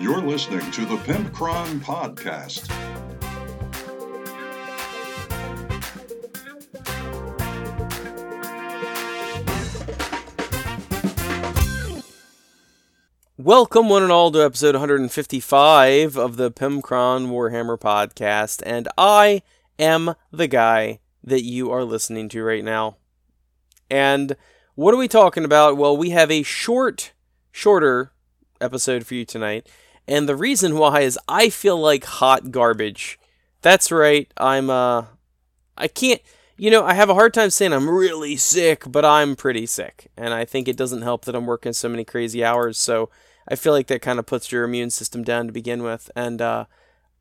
You're listening to the Pimpcron Podcast. Welcome, one and all, to episode 155 of the Pimpcron Warhammer podcast, and I am the guy that you are listening to right now. And what are we talking about? Well, we have a short, shorter episode for you tonight, and the reason why is I feel like hot garbage. That's right, I'm, uh, I can't, you know, I have a hard time saying I'm really sick, but I'm pretty sick, and I think it doesn't help that I'm working so many crazy hours, so I feel like that kind of puts your immune system down to begin with. And uh,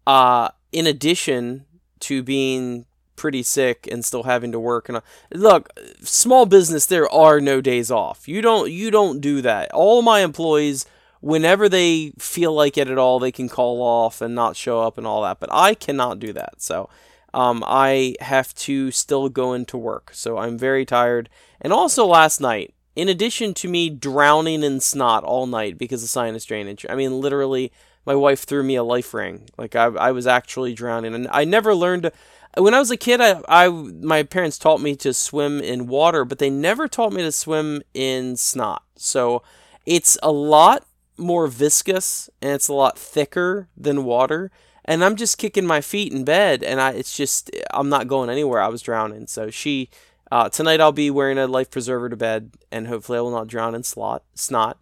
uh, in addition to being pretty sick and still having to work and uh, look, small business there are no days off. You don't you don't do that. All my employees whenever they feel like it at all, they can call off and not show up and all that. But I cannot do that. So um, I have to still go into work. So I'm very tired. And also last night, in addition to me drowning in snot all night because of sinus drainage, I mean, literally, my wife threw me a life ring. Like, I, I was actually drowning. And I never learned. To, when I was a kid, I, I my parents taught me to swim in water, but they never taught me to swim in snot. So it's a lot more viscous and it's a lot thicker than water. And I'm just kicking my feet in bed, and I it's just I'm not going anywhere. I was drowning, so she uh, tonight I'll be wearing a life preserver to bed, and hopefully I will not drown in slot, snot.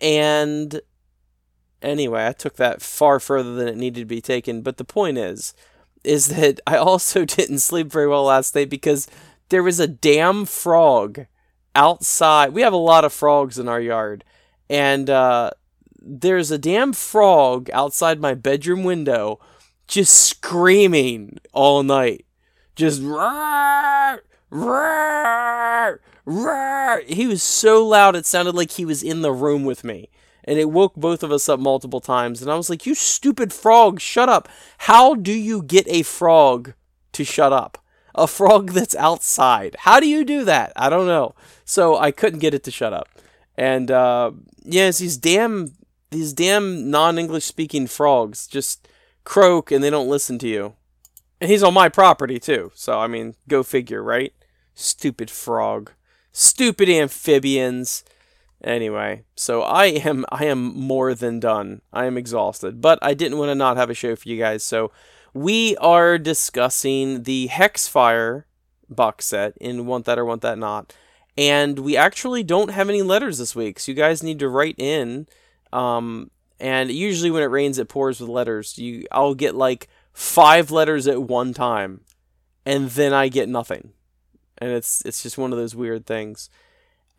And anyway, I took that far further than it needed to be taken. But the point is, is that I also didn't sleep very well last night because there was a damn frog outside. We have a lot of frogs in our yard, and uh, there's a damn frog outside my bedroom window, just screaming all night, just. Rawr! Roar! Roar! He was so loud it sounded like he was in the room with me. And it woke both of us up multiple times. And I was like, You stupid frog, shut up. How do you get a frog to shut up? A frog that's outside. How do you do that? I don't know. So I couldn't get it to shut up. And uh, yes, these damn these damn non-English speaking frogs just croak and they don't listen to you. And he's on my property too. So I mean, go figure, right? Stupid frog. Stupid amphibians. Anyway, so I am I am more than done. I am exhausted, but I didn't want to not have a show for you guys. So we are discussing the Hexfire box set in Want That or Want That Not. And we actually don't have any letters this week, so you guys need to write in. Um, and usually when it rains, it pours with letters. You, I'll get like five letters at one time, and then I get nothing. And it's it's just one of those weird things.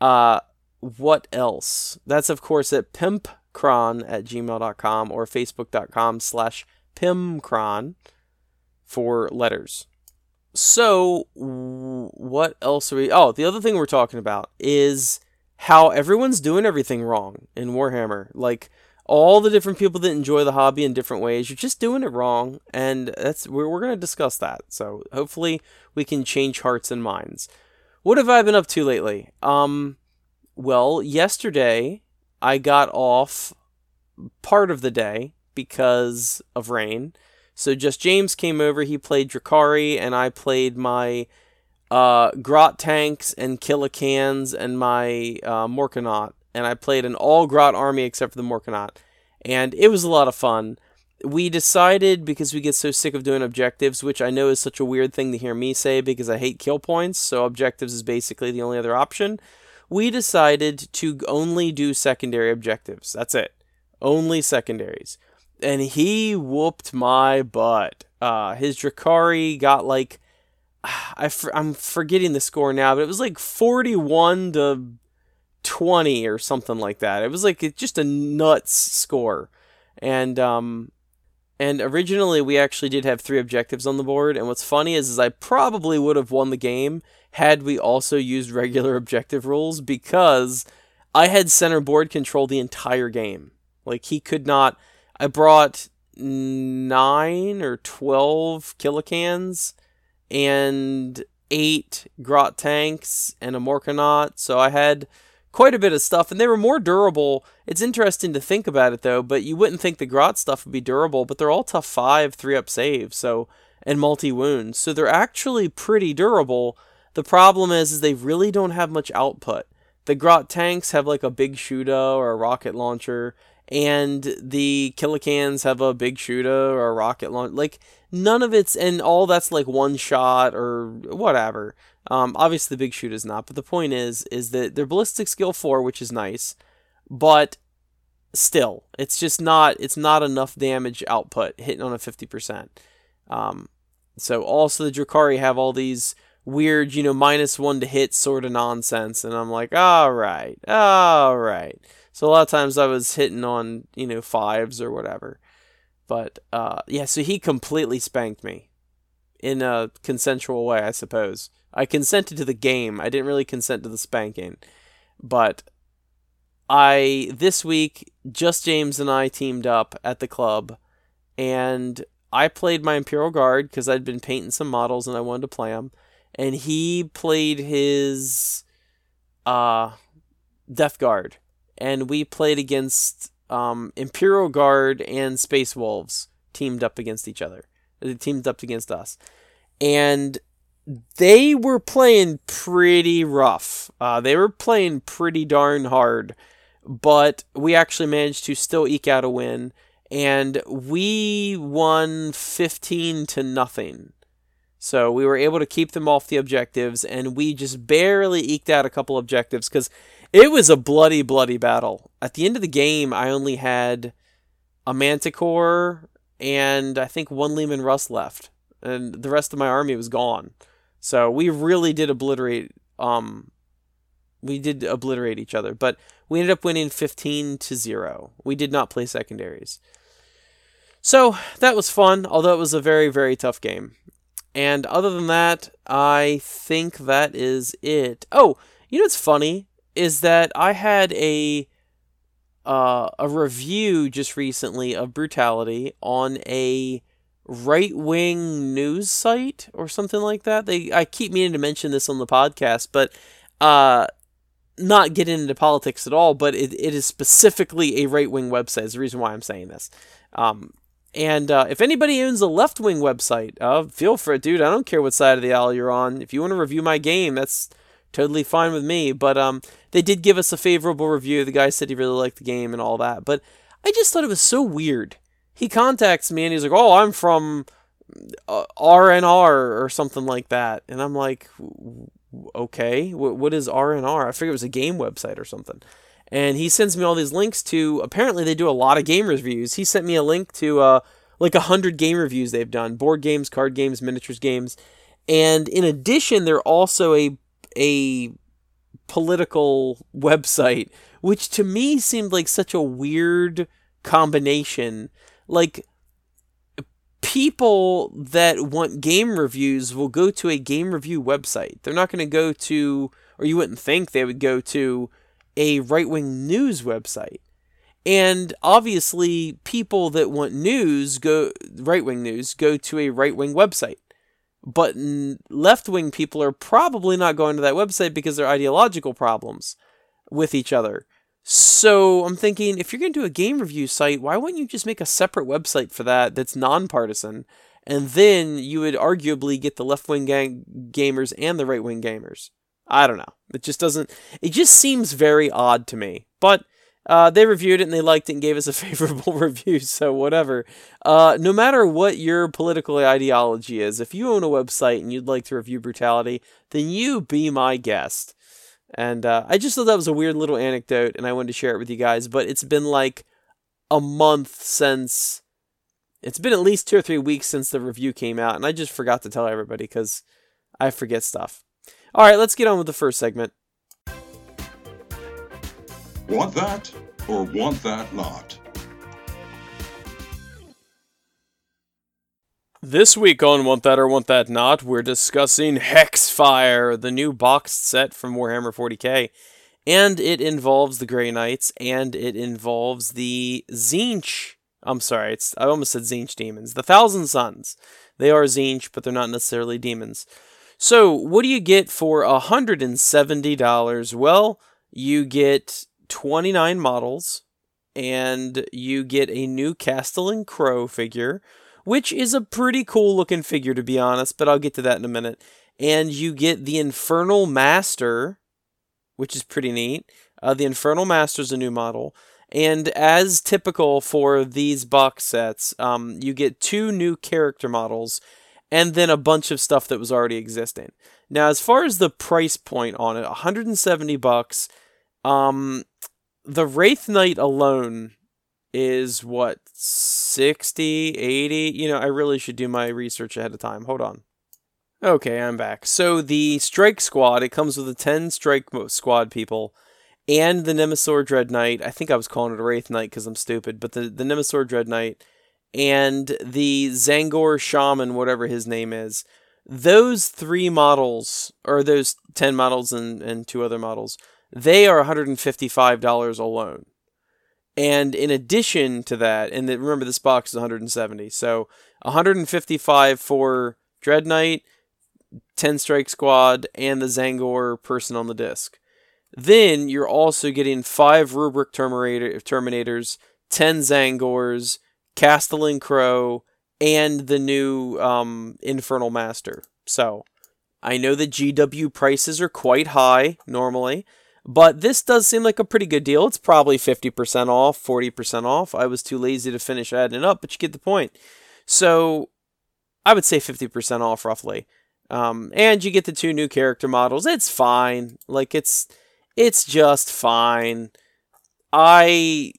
Uh, what else? That's of course at pimpcron at gmail.com or facebook.com slash pimpcron for letters. So, what else are we? Oh, the other thing we're talking about is how everyone's doing everything wrong in Warhammer. Like, all the different people that enjoy the hobby in different ways. You're just doing it wrong, and that's we're we're gonna discuss that. So hopefully we can change hearts and minds. What have I been up to lately? Um, well, yesterday I got off part of the day because of rain. So just James came over. He played Drukhari, and I played my uh, Grot tanks and Killa Kans and my uh, Morkanaut and I played an all Grot army except for the Morkanaut, and it was a lot of fun. We decided because we get so sick of doing objectives, which I know is such a weird thing to hear me say because I hate kill points, so objectives is basically the only other option. We decided to only do secondary objectives. That's it. Only secondaries. And he whooped my butt. Uh, his Drukhari got like I I'm forgetting the score now, but it was like 41 to 20 or something like that. It was like just a nuts score. And um and originally we actually did have three objectives on the board and what's funny is, is I probably would have won the game had we also used regular objective rules because I had center board control the entire game. Like he could not I brought 9 or 12 Killa Kans and 8 grot tanks and a morkanaut so I had quite a bit of stuff, and they were more durable. It's interesting to think about it though, but you wouldn't think the Grot stuff would be durable, but they're all tough five, three up saves, so and multi wounds, so they're actually pretty durable. The problem is, is they really don't have much output. The Grot tanks have like a big Shoota or a rocket launcher, and the Killa Kans have a big Shoota or a rocket launch. Like none of it's and all that's like one shot or whatever. Um, obviously the big shoot is not, but the point is is that they're ballistic skill four, which is nice, but still, it's just not it's not enough damage output hitting on a fifty percent. Um, so also the Drukhari have all these weird, you know, minus one to hit sort of nonsense, and I'm like, all right, all right. So a lot of times I was hitting on you know fives or whatever. But uh, yeah, so he completely spanked me in a consensual way, I suppose. I consented to the game. I didn't really consent to the spanking. But I this week just James and I teamed up at the club and I played my Imperial Guard because I'd been painting some models and I wanted to play them and he played his uh Death Guard and we played against um, Imperial Guard and Space Wolves teamed up against each other. They teamed up against us. And they were playing pretty rough. Uh, they were playing pretty darn hard. But we actually managed to still eke out a win. And we won 15 to nothing. So we were able to keep them off the objectives, and we just barely eked out a couple objectives because it was a bloody, bloody battle. At the end of the game, I only had a Manticore and I think one Leman Russ left, and the rest of my army was gone. So we really did obliterate. Um, we did obliterate each other, but we ended up winning 15 to zero. We did not play secondaries. So that was fun, although it was a very, very tough game. And other than that, I think that is it. Oh, you know what's funny? Is that I had a uh, a review just recently of brutality on a right wing news site or something like that. They I keep meaning to mention this on the podcast, but uh, not get into politics at all. But it, it is specifically a right wing website. Is the reason why I'm saying this. Um, and uh, if anybody owns a left wing website, uh, feel free, dude. I don't care what side of the aisle you're on. If you want to review my game, that's totally fine with me. But um, they did give us a favorable review. The guy said he really liked the game and all that. But I just thought it was so weird. He contacts me and he's like, "Oh, I'm from uh, RNR or something like that," and I'm like, "Okay, what is RNR?" I figured it was a game website or something. And he sends me all these links to. Apparently, they do a lot of game reviews. He sent me a link to uh, like a hundred game reviews they've done: board games, card games, miniatures games. And in addition, they're also a a political website, which to me seemed like such a weird combination. Like, people that want game reviews will go to a game review website. They're not going to go to, or you wouldn't think they would go to, a right wing news website. And obviously, people that want news go right wing news go to a right wing website. But left wing people are probably not going to that website because they're ideological problems with each other. So I'm thinking if you're going to do a game review site, why wouldn't you just make a separate website for that that's nonpartisan? And then you would arguably get the left wing gang- gamers and the right wing gamers. I don't know. It just doesn't, it just seems very odd to me. But uh, they reviewed it and they liked it and gave us a favorable review, so whatever. Uh, no matter what your political ideology is, if you own a website and you'd like to review brutality, then you be my guest. And uh, I just thought that was a weird little anecdote and I wanted to share it with you guys, but it's been like a month since. It's been at least two or three weeks since the review came out, and I just forgot to tell everybody because I forget stuff. All right, let's get on with the first segment. Want that or want that not? This week on Want That or Want That Not, we're discussing Hexfire, the new boxed set from Warhammer 40k. And it involves the Grey Knights, and it involves the Tzeentch. I'm sorry, it's I almost said Tzeentch demons. The Thousand Sons. They are Tzeentch, but they're not necessarily demons. So, what do you get for $170? Well, you get 29 models and you get a new Castellan Crowe figure, which is a pretty cool looking figure to be honest, but I'll get to that in a minute. And you get the Infernal Master, which is pretty neat. Uh, the Infernal Master is a new model. And as typical for these box sets, um, you get two new character models and then a bunch of stuff that was already existing. Now, as far as the price point on it, 170 bucks. Um, the Wraith Knight alone is what 60, 80. You know, I really should do my research ahead of time. Hold on. Okay, I'm back. So the Strike Squad, it comes with a 10 Strike Squad people and the Nemesis Dread Knight. I think I was calling it a Wraith Knight because I'm stupid, but the, the Nemesis Dread Knight and the Tzaangor Shaman, whatever his name is. Those three models, or those 10 models and, and two other models, they are $155 alone. And in addition to that, and the, remember this box is 170, so 155 for Dread Knight, 10 Strike Squad, and the Tzaangor person on the disc. Then you're also getting five Rubric Terminator, Terminators, 10 Tzaangors, Castellan Crowe, and the new um, Infernal Master. So I know that GW prices are quite high normally, but this does seem like a pretty good deal. It's probably 50% off, 40% off. I was too lazy to finish adding it up, but you get the point. So I would say 50% off roughly. Um, and you get the two new character models. It's fine. Like it's it's just fine. I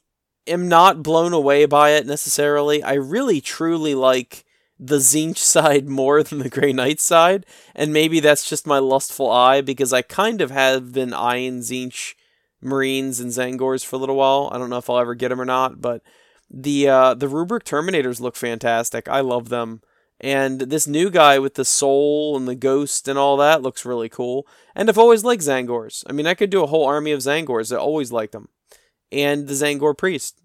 am not blown away by it necessarily. I really truly like the Tzeentch side more than the Grey Knight side, and maybe that's just my lustful eye because I kind of have been eyeing Tzeentch Marines and Tzaangors for a little while. I don't know if I'll ever get them or not, but the uh, the Rubric Terminators look fantastic. I love them. And this new guy with the soul and the ghost and all that looks really cool. And I've always liked Tzaangors. I mean, I could do a whole army of Tzaangors. I always liked them. And the Tzaangor priest.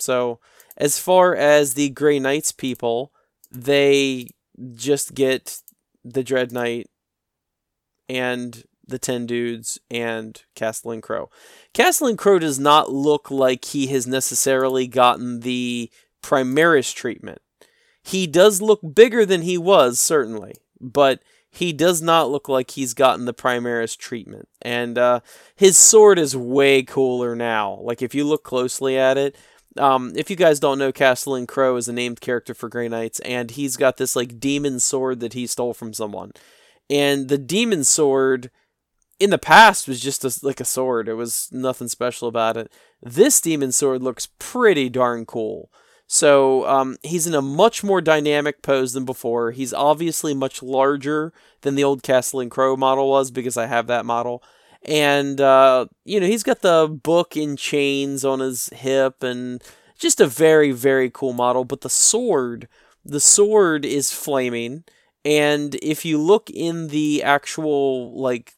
So, as far as the Grey Knights people, they just get the Dread Knight and the Ten Dudes and Castellan Crowe. Castellan Crowe does not look like he has necessarily gotten the Primaris treatment. He does look bigger than he was, certainly, but he does not look like he's gotten the Primaris treatment. And uh, his sword is way cooler now. Like, if you look closely at it, um, if you guys don't know, Castellan Crowe is a named character for Grey Knights, and he's got this like demon sword that he stole from someone. And the demon sword in the past was just a, like a sword. It was nothing special about it. This demon sword looks pretty darn cool. So um, he's in a much more dynamic pose than before. He's obviously much larger than the old Castellan Crowe model was because I have that model and uh, you know he's got the book in chains on his hip and just a very very cool model. But the sword the sword is flaming. And if you look in the actual like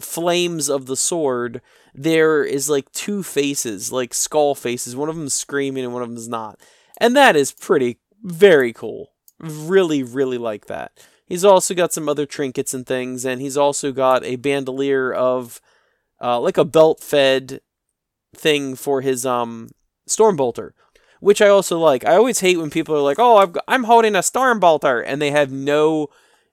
flames of the sword there is like two faces like skull faces. One of them is screaming and one of them is not. And that is pretty very cool. Really really like that He's also got some other trinkets and things, and he's also got a bandolier of uh, like a belt fed thing for his um Stormbolter, which I also like. I always hate when people are like, "Oh, I've got, I'm holding a Stormbolter," and they have no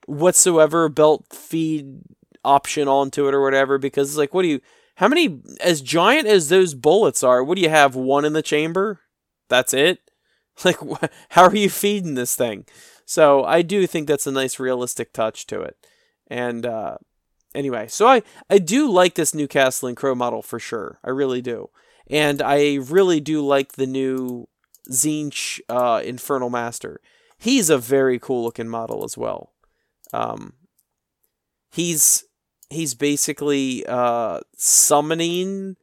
whatsoever belt feed option onto it or whatever because it's like, what do you? How many? As giant as those bullets are, what do you have? One in the chamber? That's it. Like, how are you feeding this thing? So I do think that's a nice realistic touch to it. And uh, anyway, so I, I do like this new Castellan Crowe model for sure. I really do. And I really do like the new Tzeentch uh, Infernal Master. He's a very cool looking model as well. Um, he's he's basically uh, summoning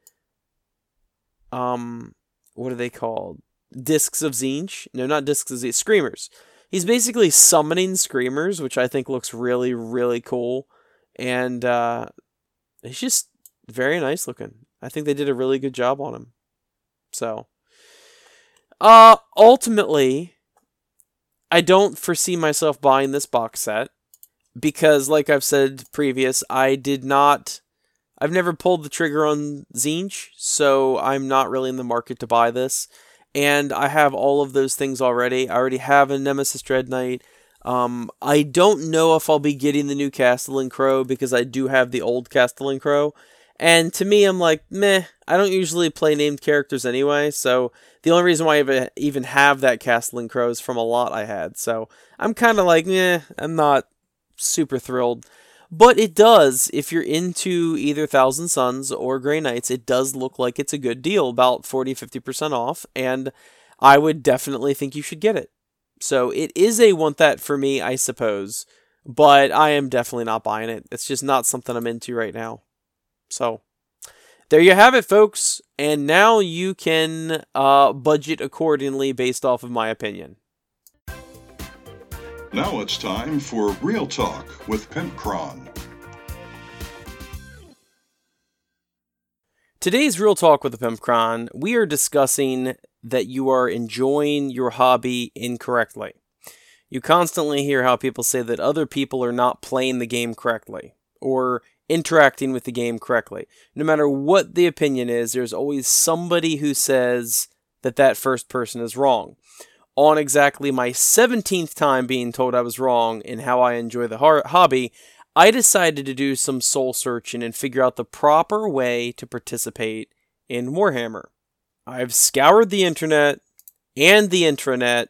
um what are they called? Discs of Tzeentch? No, not discs of Tzeentch, screamers he's basically summoning screamers, which I think looks really, really cool. And uh, he's just very nice looking. I think they did a really good job on him. So, uh, ultimately, I don't foresee myself buying this box set because, like I've said previous, I did not I've never pulled the trigger on Tzeentch, so I'm not really in the market to buy this. And I have all of those things already. I already have a Nemesis Dread Knight. Um, I don't know if I'll be getting the new Castellan Crowe because I do have the old Castellan Crowe. And to me, I'm like, meh, I don't usually play named characters anyway, so the only reason why I even have that Castellan Crowe is from a lot I had. So I'm kind of like, meh, I'm not super thrilled. But it does, if you're into either Thousand Sons or Grey Knights, it does look like it's a good deal, about 40 50% off, and I would definitely think you should get it. So it is a want that for me, I suppose, but I am definitely not buying it. It's just not something I'm into right now. So there you have it, folks. And now you can uh, budget accordingly based off of my opinion. Now it's time for Real Talk with Pimpcron. Today's Real Talk with the Pimpcron, we are discussing that you are enjoying your hobby incorrectly. You constantly hear how people say that other people are not playing the game correctly, or interacting with the game correctly. No matter what the opinion is, there's always somebody who says that that first person is wrong. On exactly my 17th time being told I was wrong in how I enjoy the hobby, I decided to do some soul searching and figure out the proper way to participate in Warhammer. I've scoured the internet and the intranet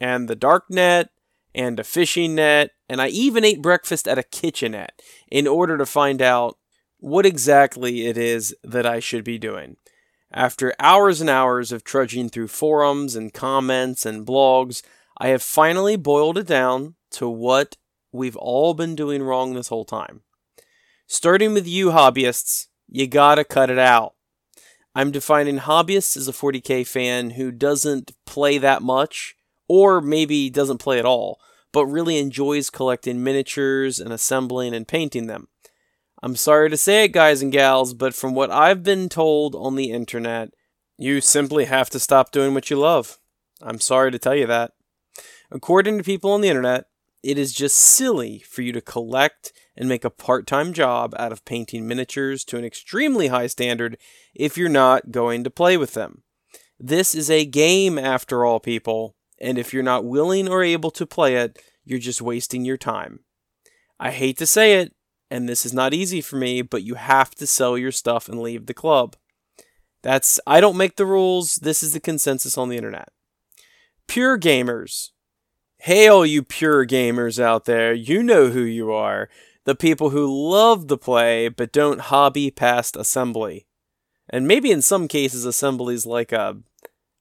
and the darknet and a fishing net, and I even ate breakfast at a kitchenette in order to find out what exactly it is that I should be doing. After hours and hours of trudging through forums and comments and blogs, I have finally boiled it down to what we've all been doing wrong this whole time. Starting with you, hobbyists, you gotta cut it out. I'm defining hobbyists as a 40k fan who doesn't play that much, or maybe doesn't play at all, but really enjoys collecting miniatures and assembling and painting them. I'm sorry to say it, guys and gals, but from what I've been told on the internet, you simply have to stop doing what you love. I'm sorry to tell you that. According to people on the internet, it is just silly for you to collect and make a part time job out of painting miniatures to an extremely high standard if you're not going to play with them. This is a game, after all, people, and if you're not willing or able to play it, you're just wasting your time. I hate to say it, and this is not easy for me, but you have to sell your stuff and leave the club. That's I don't make the rules. This is the consensus on the internet. Pure gamers. Hail you pure gamers out there. You know who you are. The people who love the play but don't hobby past assembly. And maybe in some cases assembly's like a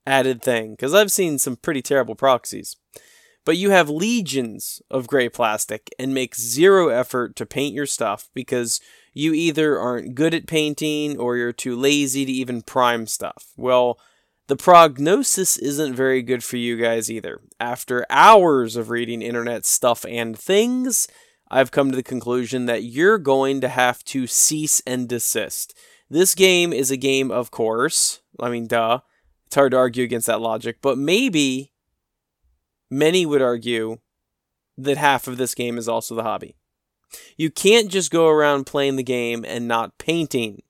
added thing, because I've seen some pretty terrible proxies. But you have legions of gray plastic and make zero effort to paint your stuff because you either aren't good at painting or you're too lazy to even prime stuff. Well, the prognosis isn't very good for you guys either. After hours of reading internet stuff and things, I've come to the conclusion that you're going to have to cease and desist. This game is a game, of course. I mean, duh. It's hard to argue against that logic, but maybe many would argue that half of this game is also the hobby. You can't just go around playing the game and not painting.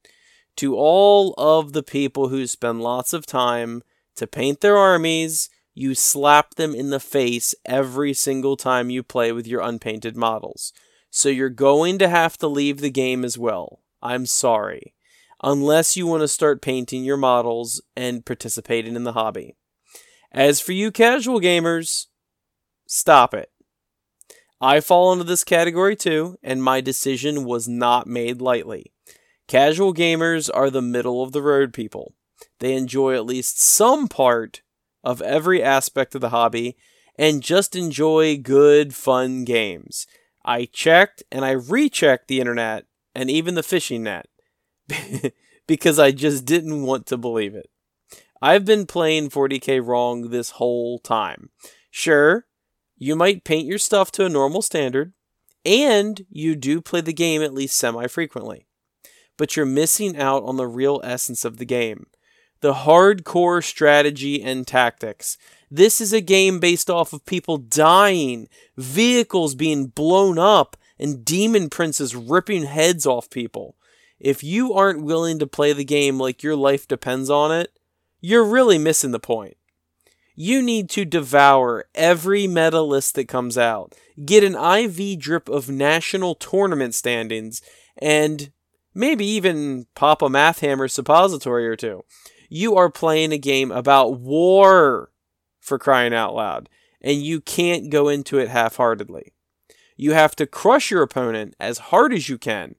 To all of the people who spend lots of time to paint their armies, you slap them in the face every single time you play with your unpainted models. So you're going to have to leave the game as well. I'm sorry unless you want to start painting your models and participating in the hobby. As for you casual gamers, stop it. I fall into this category too, and my decision was not made lightly. Casual gamers are the middle of the road people. They enjoy at least some part of every aspect of the hobby and just enjoy good, fun games. I checked and I rechecked the internet and even the fishing net. because I just didn't want to believe it. I've been playing 40k wrong this whole time. Sure, you might paint your stuff to a normal standard, and you do play the game at least semi frequently. But you're missing out on the real essence of the game the hardcore strategy and tactics. This is a game based off of people dying, vehicles being blown up, and demon princes ripping heads off people. If you aren't willing to play the game like your life depends on it, you're really missing the point. You need to devour every meta list that comes out, get an IV drip of national tournament standings, and maybe even pop a math hammer suppository or two. You are playing a game about war, for crying out loud, and you can't go into it half heartedly. You have to crush your opponent as hard as you can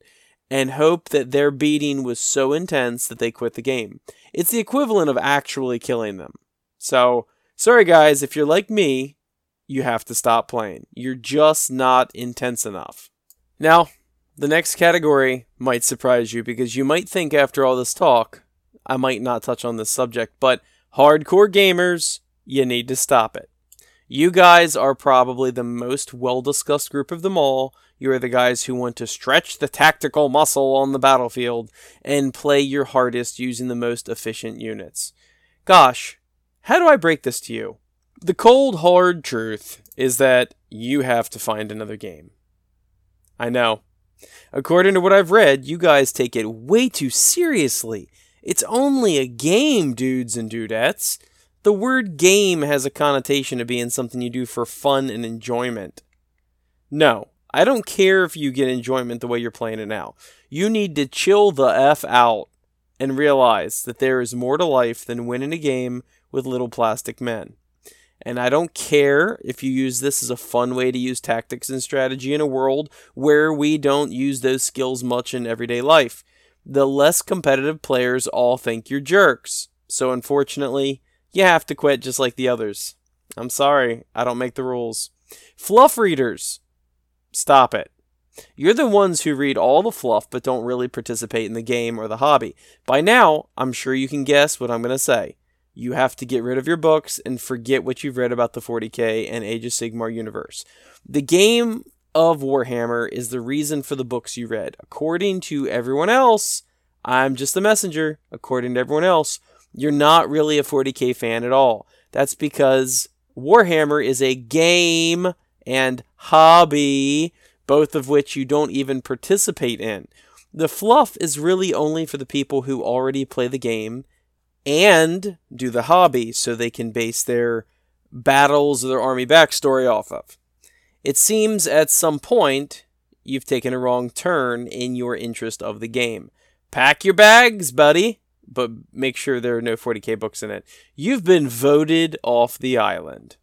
and hope that their beating was so intense that they quit the game. It's the equivalent of actually killing them. So, sorry guys, if you're like me, you have to stop playing. You're just not intense enough. Now, the next category might surprise you because you might think after all this talk, I might not touch on this subject, but hardcore gamers, you need to stop it. You guys are probably the most well discussed group of them all. You are the guys who want to stretch the tactical muscle on the battlefield and play your hardest using the most efficient units. Gosh, how do I break this to you? The cold, hard truth is that you have to find another game. I know. According to what I've read, you guys take it way too seriously. It's only a game, dudes and dudettes. The word game has a connotation of being something you do for fun and enjoyment. No, I don't care if you get enjoyment the way you're playing it now. You need to chill the F out and realize that there is more to life than winning a game with little plastic men. And I don't care if you use this as a fun way to use tactics and strategy in a world where we don't use those skills much in everyday life. The less competitive players all think you're jerks. So unfortunately, you have to quit just like the others. I'm sorry, I don't make the rules. Fluff readers, stop it. You're the ones who read all the fluff but don't really participate in the game or the hobby. By now, I'm sure you can guess what I'm going to say you have to get rid of your books and forget what you've read about the 40k and Age of Sigmar universe. The game of Warhammer is the reason for the books you read. According to everyone else, I'm just a messenger. According to everyone else, you're not really a 40k fan at all. That's because Warhammer is a game and hobby, both of which you don't even participate in. The fluff is really only for the people who already play the game and do the hobby so they can base their battles or their army backstory off of. It seems at some point you've taken a wrong turn in your interest of the game. Pack your bags, buddy, but make sure there are no 40k books in it. You've been voted off the island.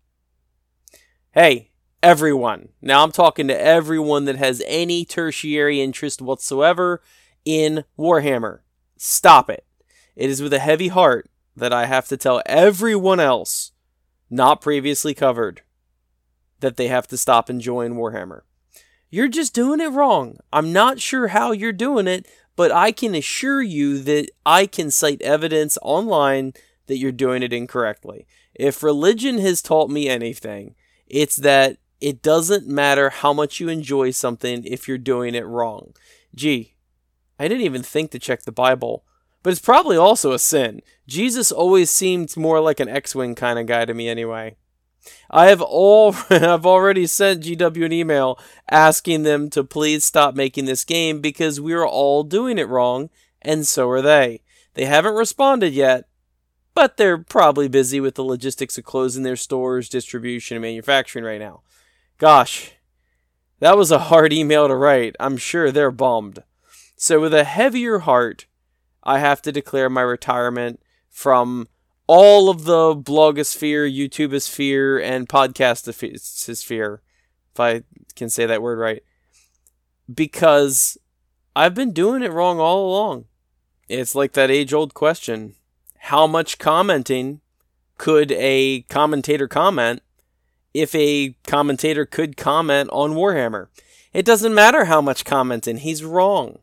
Hey, everyone. Now I'm talking to everyone that has any tertiary interest whatsoever in Warhammer. Stop it. It is with a heavy heart that I have to tell everyone else, not previously covered, that they have to stop enjoying Warhammer. You're just doing it wrong. I'm not sure how you're doing it, but I can assure you that I can cite evidence online that you're doing it incorrectly. If religion has taught me anything, it's that it doesn't matter how much you enjoy something if you're doing it wrong. Gee, I didn't even think to check the Bible but it's probably also a sin. Jesus always seemed more like an X-wing kind of guy to me anyway. I have all I've already sent GW an email asking them to please stop making this game because we are all doing it wrong and so are they. They haven't responded yet, but they're probably busy with the logistics of closing their stores, distribution, and manufacturing right now. Gosh, that was a hard email to write. I'm sure they're bummed. So with a heavier heart, I have to declare my retirement from all of the blogosphere, YouTubeosphere, and podcastosphere, if I can say that word right, because I've been doing it wrong all along. It's like that age old question how much commenting could a commentator comment if a commentator could comment on Warhammer? It doesn't matter how much commenting, he's wrong.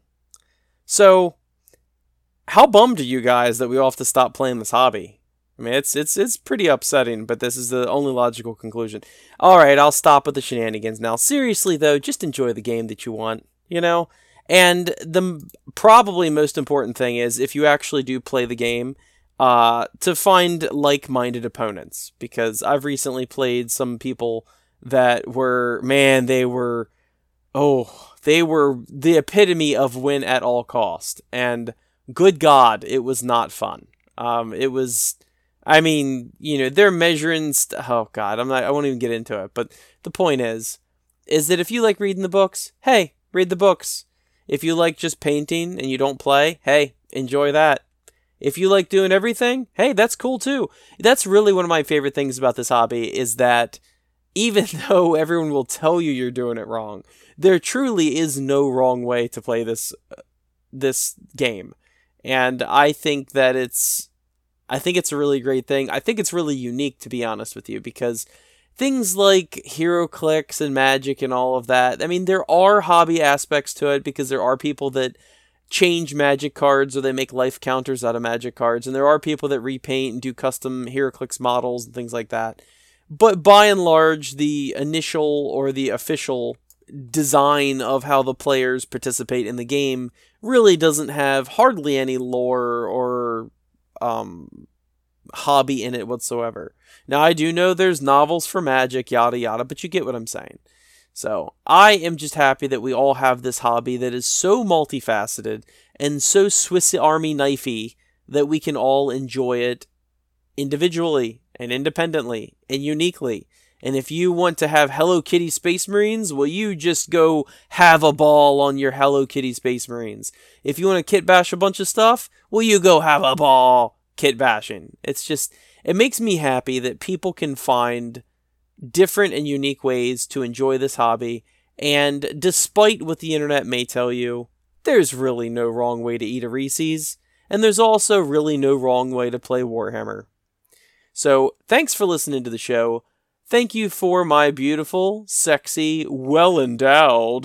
So, how bummed are you guys that we all have to stop playing this hobby? I mean, it's it's it's pretty upsetting, but this is the only logical conclusion. All right, I'll stop with the shenanigans now. Seriously though, just enjoy the game that you want, you know. And the probably most important thing is if you actually do play the game, uh, to find like-minded opponents because I've recently played some people that were man, they were oh, they were the epitome of win at all cost. And good God, it was not fun. Um, it was, I mean, you know, they're measuring. St- oh God, I'm not. I won't even get into it. But the point is, is that if you like reading the books, hey, read the books. If you like just painting and you don't play, hey, enjoy that. If you like doing everything, hey, that's cool too. That's really one of my favorite things about this hobby is that even though everyone will tell you you're doing it wrong, there truly is no wrong way to play this uh, this game. And I think that it's I think it's a really great thing. I think it's really unique to be honest with you because things like HeroClix and magic and all of that. I mean, there are hobby aspects to it because there are people that change magic cards or they make life counters out of magic cards and there are people that repaint and do custom HeroClix models and things like that. But by and large, the initial or the official design of how the players participate in the game really doesn't have hardly any lore or um, hobby in it whatsoever. Now, I do know there's novels for magic, yada yada, but you get what I'm saying. So, I am just happy that we all have this hobby that is so multifaceted and so Swiss Army knifey that we can all enjoy it individually and independently and uniquely. And if you want to have Hello Kitty Space Marines, well, you just go have a ball on your Hello Kitty Space Marines. If you want to kit bash a bunch of stuff, well, you go have a ball kit bashing. It's just, it makes me happy that people can find different and unique ways to enjoy this hobby. And despite what the internet may tell you, there's really no wrong way to eat a Reese's, and there's also really no wrong way to play Warhammer. So, thanks for listening to the show. Thank you for my beautiful, sexy, well endowed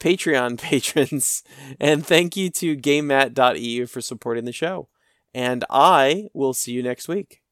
Patreon patrons. And thank you to GameMat.eu for supporting the show. And I will see you next week.